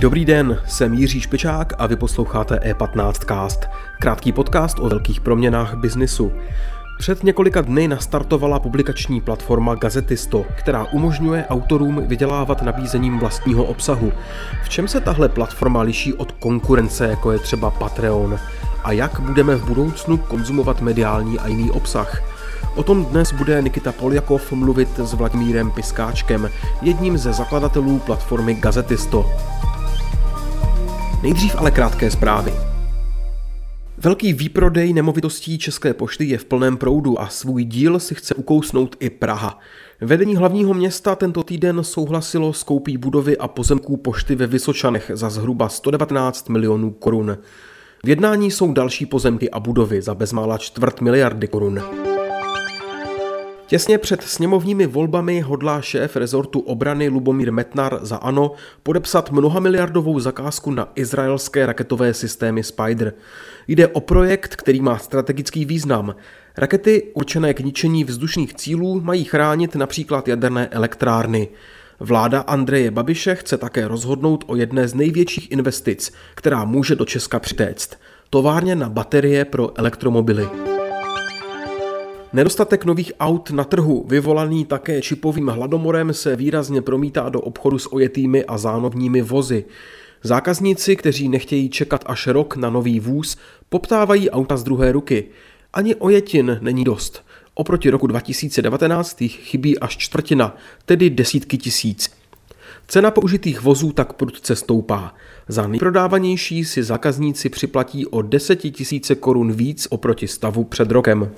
Dobrý den, jsem Jiří Špičák a vy posloucháte E15 Cast, krátký podcast o velkých proměnách biznisu. Před několika dny nastartovala publikační platforma Gazetisto, která umožňuje autorům vydělávat nabízením vlastního obsahu. V čem se tahle platforma liší od konkurence, jako je třeba Patreon? A jak budeme v budoucnu konzumovat mediální a jiný obsah? O tom dnes bude Nikita Poljakov mluvit s Vladimírem Piskáčkem, jedním ze zakladatelů platformy Gazetisto. Nejdřív ale krátké zprávy. Velký výprodej nemovitostí České pošty je v plném proudu a svůj díl si chce ukousnout i Praha. Vedení hlavního města tento týden souhlasilo s koupí budovy a pozemků pošty ve Vysočanech za zhruba 119 milionů korun. V jednání jsou další pozemky a budovy za bezmála čtvrt miliardy korun. Těsně před sněmovními volbami hodlá šéf rezortu obrany Lubomír Metnar za ANO podepsat mnohamiliardovou zakázku na izraelské raketové systémy Spider. Jde o projekt, který má strategický význam. Rakety určené k ničení vzdušných cílů mají chránit například jaderné elektrárny. Vláda Andreje Babiše chce také rozhodnout o jedné z největších investic, která může do Česka přitéct. Továrně na baterie pro elektromobily. Nedostatek nových aut na trhu, vyvolaný také čipovým hladomorem, se výrazně promítá do obchodu s ojetými a zánovními vozy. Zákazníci, kteří nechtějí čekat až rok na nový vůz, poptávají auta z druhé ruky. Ani ojetin není dost. Oproti roku 2019 jich chybí až čtvrtina, tedy desítky tisíc. Cena použitých vozů tak prudce stoupá. Za nejprodávanější si zákazníci připlatí o 10 tisíce korun víc oproti stavu před rokem.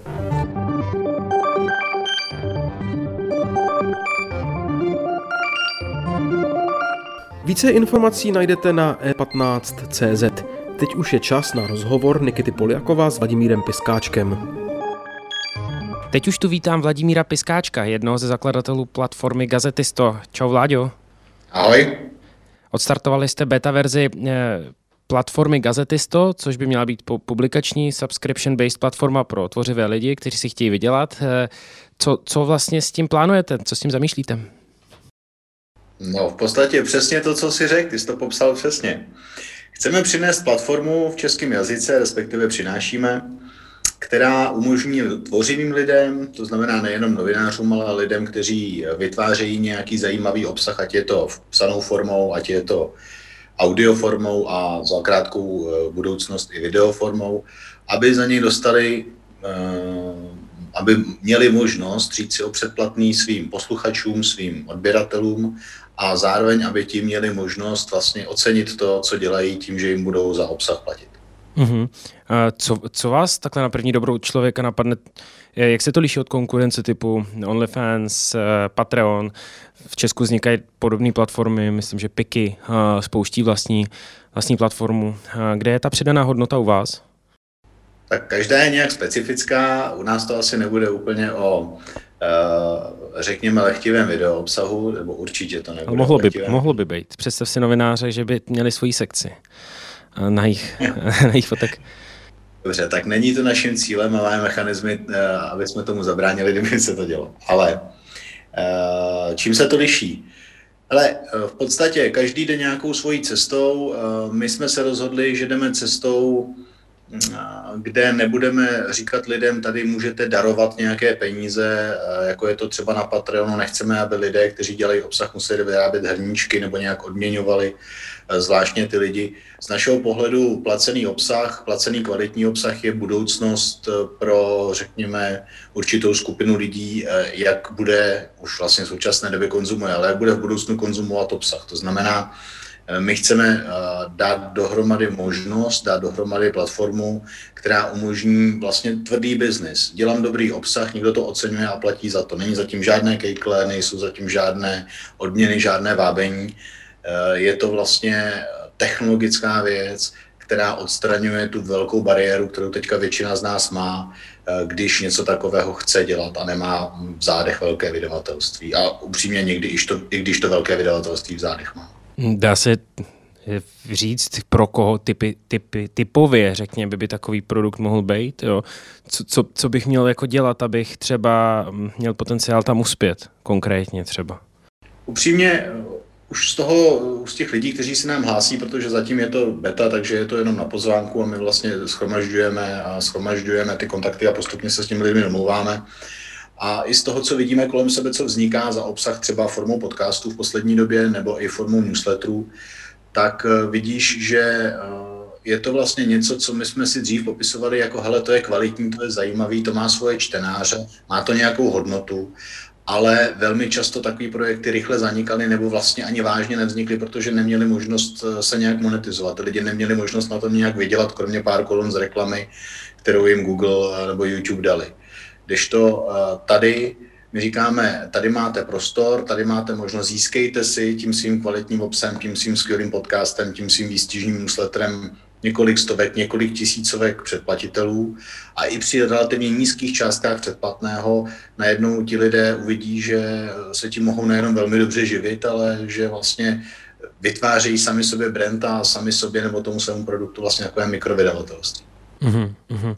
Více informací najdete na e15.cz. Teď už je čas na rozhovor Nikity Poliakova s Vladimírem Piskáčkem. Teď už tu vítám Vladimíra Piskáčka, jednoho ze zakladatelů platformy Gazetisto. Čau Vláďo. Ahoj. Odstartovali jste beta verzi eh, platformy Gazetisto, což by měla být publikační subscription-based platforma pro tvořivé lidi, kteří si chtějí vydělat. Eh, co, co vlastně s tím plánujete? Co s tím zamýšlíte? No, v podstatě přesně to, co si řekl, ty jsi to popsal přesně. Chceme přinést platformu v českém jazyce, respektive přinášíme, která umožní tvořivým lidem, to znamená nejenom novinářům, ale lidem, kteří vytvářejí nějaký zajímavý obsah, ať je to psanou formou, ať je to audioformou a za krátkou eh, budoucnost i videoformou, aby za něj dostali, eh, aby měli možnost říct si o předplatný svým posluchačům, svým odběratelům a zároveň, aby ti měli možnost vlastně ocenit to, co dělají tím, že jim budou za obsah platit. Mm-hmm. Co, co vás takhle na první dobrou člověka napadne, jak se to liší od konkurence typu OnlyFans, eh, Patreon? V Česku vznikají podobné platformy, myslím, že Piky eh, spouští vlastní, vlastní platformu. Kde je ta přidaná hodnota u vás? Tak každá je nějak specifická. U nás to asi nebude úplně o Eh, řekněme, lehtivém video obsahu, nebo určitě to nebude. Mohlo by, mohlo by být. Představ si novináře, že by měli svoji sekci na jejich, na jejich fotek. Dobře, tak není to naším cílem, ale mechanizmy, eh, aby jsme tomu zabránili, kdyby se to dělo. Ale eh, čím se to liší? Ale v podstatě každý jde nějakou svojí cestou. My jsme se rozhodli, že jdeme cestou kde nebudeme říkat lidem, tady můžete darovat nějaké peníze, jako je to třeba na Patreonu. Nechceme, aby lidé, kteří dělají obsah, museli vyrábět hrníčky nebo nějak odměňovali zvláštně ty lidi. Z našeho pohledu placený obsah, placený kvalitní obsah je budoucnost pro, řekněme, určitou skupinu lidí, jak bude už vlastně současné době konzumuje, ale jak bude v budoucnu konzumovat obsah. To znamená, my chceme eh, dát dohromady možnost, dát dohromady platformu, která umožní vlastně tvrdý biznis. Dělám dobrý obsah, někdo to oceňuje a platí za to. Není zatím žádné kejkle, nejsou zatím žádné odměny, žádné vábení. Eh, je to vlastně technologická věc, která odstraňuje tu velkou bariéru, kterou teďka většina z nás má, když něco takového chce dělat a nemá v zádech velké vydavatelství. A upřímně někdy, i když to velké vydavatelství v zádech má. Dá se říct, pro koho typy, typy, typově, řekněme, by, by takový produkt mohl být? Jo? Co, co, co bych měl jako dělat, abych třeba měl potenciál tam uspět konkrétně třeba? Upřímně, už z toho, z těch lidí, kteří si nám hlásí, protože zatím je to beta, takže je to jenom na pozvánku a my vlastně schromažďujeme a schromažďujeme ty kontakty a postupně se s těmi lidmi domlouváme. A i z toho, co vidíme kolem sebe, co vzniká za obsah třeba formou podcastů v poslední době nebo i formou newsletterů, tak eh, vidíš, že eh, je to vlastně něco, co my jsme si dřív popisovali jako, hele, to je kvalitní, to je zajímavý, to má svoje čtenáře, má to nějakou hodnotu ale velmi často takový projekty rychle zanikaly nebo vlastně ani vážně nevznikly, protože neměli možnost eh, se nějak monetizovat. Lidi neměli možnost na tom nějak vydělat, kromě pár kolon z reklamy, kterou jim Google nebo YouTube dali. Když to eh, tady my říkáme, tady máte prostor, tady máte možnost, získejte si tím svým kvalitním obsahem, tím svým skvělým podcastem, tím svým výstižným newsletterem několik stovek, několik tisícovek předplatitelů a i při relativně nízkých částkách předplatného najednou ti lidé uvidí, že se tím mohou nejenom velmi dobře živit, ale že vlastně vytvářejí sami sobě brand a sami sobě nebo tomu svému produktu vlastně takové mikrovydavatelství. Uh-huh, uh-huh.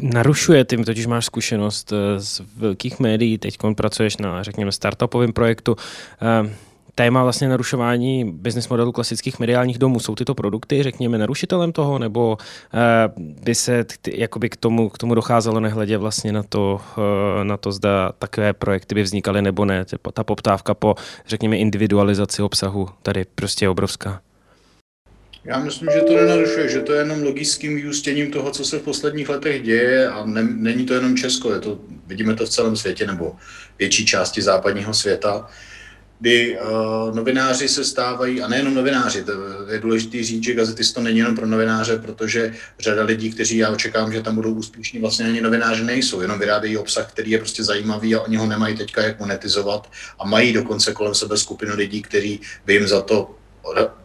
Narušuje, ty totiž máš zkušenost eh, z velkých médií, teď pracuješ na, řekněme, startupovém projektu. Uh, téma vlastně narušování business modelu klasických mediálních domů. Jsou tyto produkty, řekněme, narušitelem toho, nebo uh, by se jakoby k tomu, k tomu docházelo nehledě vlastně na to, uh, na to, zda takové projekty by vznikaly nebo ne. Ta poptávka po, řekněme, individualizaci obsahu tady prostě je obrovská. Já myslím, že to nenarušuje, že to je jenom logickým vyústěním toho, co se v posledních letech děje a ne, není to jenom Česko, je to, vidíme to v celém světě nebo větší části západního světa kdy uh, novináři se stávají, a nejenom novináři, to je důležité říct, že gazetisto není jenom pro novináře, protože řada lidí, kteří já očekávám, že tam budou úspěšní, vlastně ani novináři nejsou, jenom vyrábějí obsah, který je prostě zajímavý a oni ho nemají teďka jak monetizovat a mají dokonce kolem sebe skupinu lidí, kteří by jim za to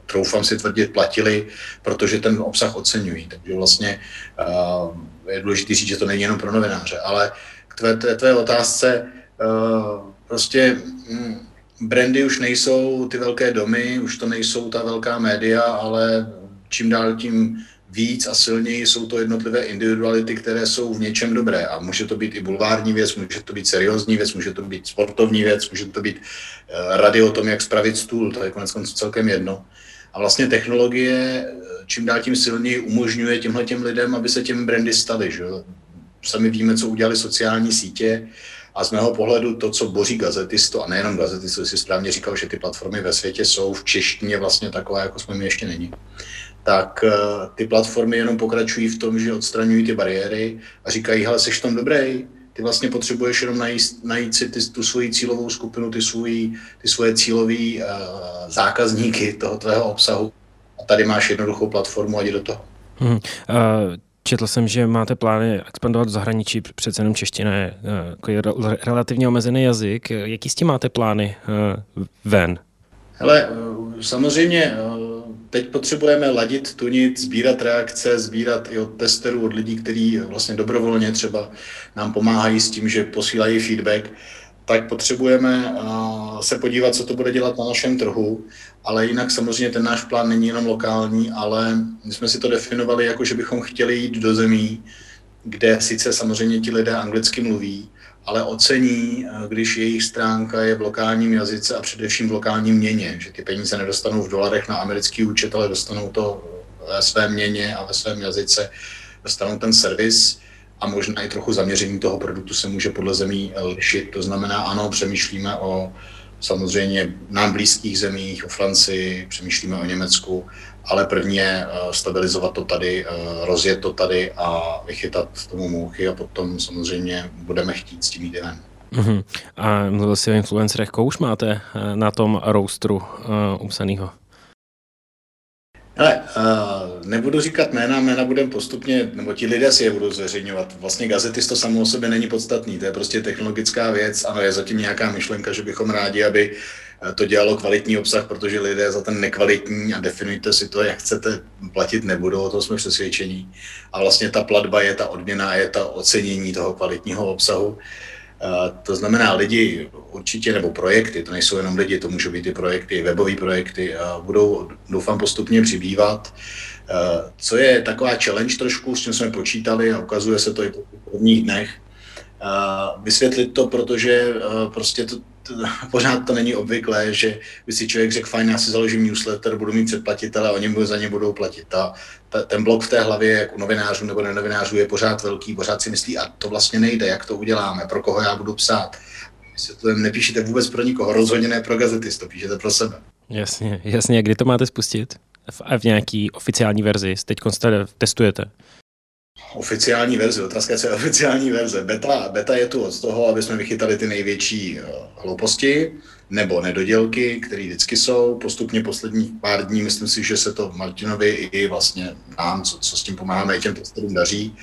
troufám si tvrdit, platili, protože ten obsah oceňují. Takže vlastně uh, je důležité říct, že to není jenom pro novináře. Ale k tvé, tvé, tvé otázce uh, prostě mm, brandy už nejsou ty velké domy, už to nejsou ta velká média, ale čím dál tím víc a silněji jsou to jednotlivé individuality, které jsou v něčem dobré. A může to být i bulvární věc, může to být seriózní věc, může to být sportovní věc, může to být uh, rady o tom, jak spravit stůl, to je konec konců celkem jedno. A vlastně technologie eh, čím dál tím silněji umožňuje těmhle těm lidem, aby se těm brandy staly. Že? Sami víme, co udělali sociální sítě, a z mého pohledu to, co boří gazetisto, a nejenom gazetisto, si správně říkal, že ty platformy ve světě jsou v češtině vlastně takové, jako jsme my ještě není, tak eh, ty platformy jenom pokračují v tom, že odstraňují ty bariéry a říkají, hele, seš tam dobrý, ty vlastně potřebuješ jenom najít, najít si ty, tu svoji cílovou skupinu, ty, svůj, ty svoje cílové uh, zákazníky toho tvého obsahu. A tady máš jednoduchou platformu a jdi do toho. Hmm. Uh, Četl jsem, že máte plány expandovat do zahraničí, přece jenom čeština je, eh, jako je relativně omezený jazyk. Jaký s tím máte plány eh, ven? Hele, eh, samozřejmě teď potřebujeme ladit, tunit, sbírat reakce, sbírat i od testerů, od lidí, kteří vlastně dobrovolně třeba nám pomáhají s tím, že posílají feedback tak potřebujeme se podívat, co to bude dělat na našem trhu, ale jinak samozřejmě ten náš plán není jenom lokální, ale my jsme si to definovali jako, že bychom chtěli jít do zemí, kde sice samozřejmě ti lidé anglicky mluví, ale ocení, když jejich stránka je v lokálním jazyce a především v lokálním měně, že ty peníze nedostanou v dolarech na americký účet, ale dostanou to ve své měně a ve svém jazyce, dostanou ten servis a možná i trochu zaměření toho produktu se může podle zemí lišit. To znamená, ano, přemýšlíme o samozřejmě nám blízkých zemích, o Francii, přemýšlíme o Německu, ale první je eh, stabilizovat to tady, eh, rozjet to tady a vychytat tomu mouchy a potom samozřejmě budeme chtít s tím jít ven. Uh-huh. A mluvil jsi o influencerech, koho už máte eh, na tom roastru uh, upsanýho? Ale uh, nebudu říkat jména, jména budeme postupně, nebo ti lidé si je budou zveřejňovat. Vlastně gazetist to samo o sobě není podstatný, to je prostě technologická věc. Ano, je zatím nějaká myšlenka, že bychom rádi, aby eh, to dělalo kvalitní obsah, protože lidé za ten nekvalitní a definujte si to, jak chcete platit, nebudou, o tom jsme přesvědčení. A vlastně ta platba je ta odměna, je ta ocenění toho kvalitního obsahu. To znamená, lidi určitě, nebo projekty, to nejsou jenom lidi, to můžou být i projekty, webové projekty, budou, doufám, postupně přibývat. Co je taková challenge trošku, s čím jsme počítali a ukazuje se to i po prvních dnech, vysvětlit to, protože prostě to, pořád to není obvyklé, že by si člověk řekl, fajn, já si založím newsletter, budu mít předplatitele a oni za ně budou platit. Ta, ten blok v té hlavě, jak u novinářů nebo nenovinářů, je pořád velký, pořád si myslí, a to vlastně nejde, jak to uděláme, pro koho já budu psát. to nepíšete vůbec pro nikoho, rozhodně ne pro gazety, to píšete pro sebe. Jasně, jasně. Kdy to máte spustit? V, v nějaký oficiální verzi? Teď testujete? Oficiální verze, otázka je, co je oficiální verze. Beta, beta je tu od toho, aby jsme vychytali ty největší eh, hlouposti nebo nedodělky, které vždycky jsou. Postupně posledních pár dní, myslím si, že se to Martinovi i vlastně nám, co, co s tím pomáháme, i těm testerům daří.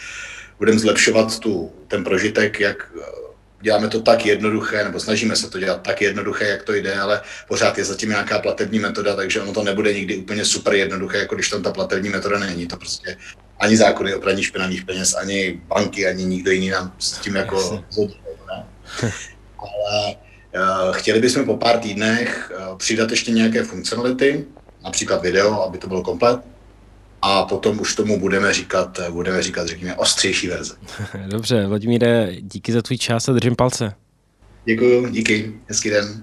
Budeme zlepšovat tu, ten prožitek, jak eh, děláme to tak jednoduché, nebo snažíme se to dělat tak jednoduché, jak to jde, ale pořád je zatím nějaká platební metoda, takže ono to nebude nikdy úplně super jednoduché, jako když tam ta platební metoda není. To prostě ani zákony o praní špinavých peněz, ani banky, ani nikdo jiný nám s tím jako ne? Ale uh, chtěli bychom po pár týdnech uh, přidat ještě nějaké funkcionality, například video, aby to bylo komplet, a potom už tomu budeme říkat, budeme říkat, řekněme, ostřejší verze. Dobře, Vladimíre, díky za tvůj čas a držím palce. Děkuji, díky, hezký den.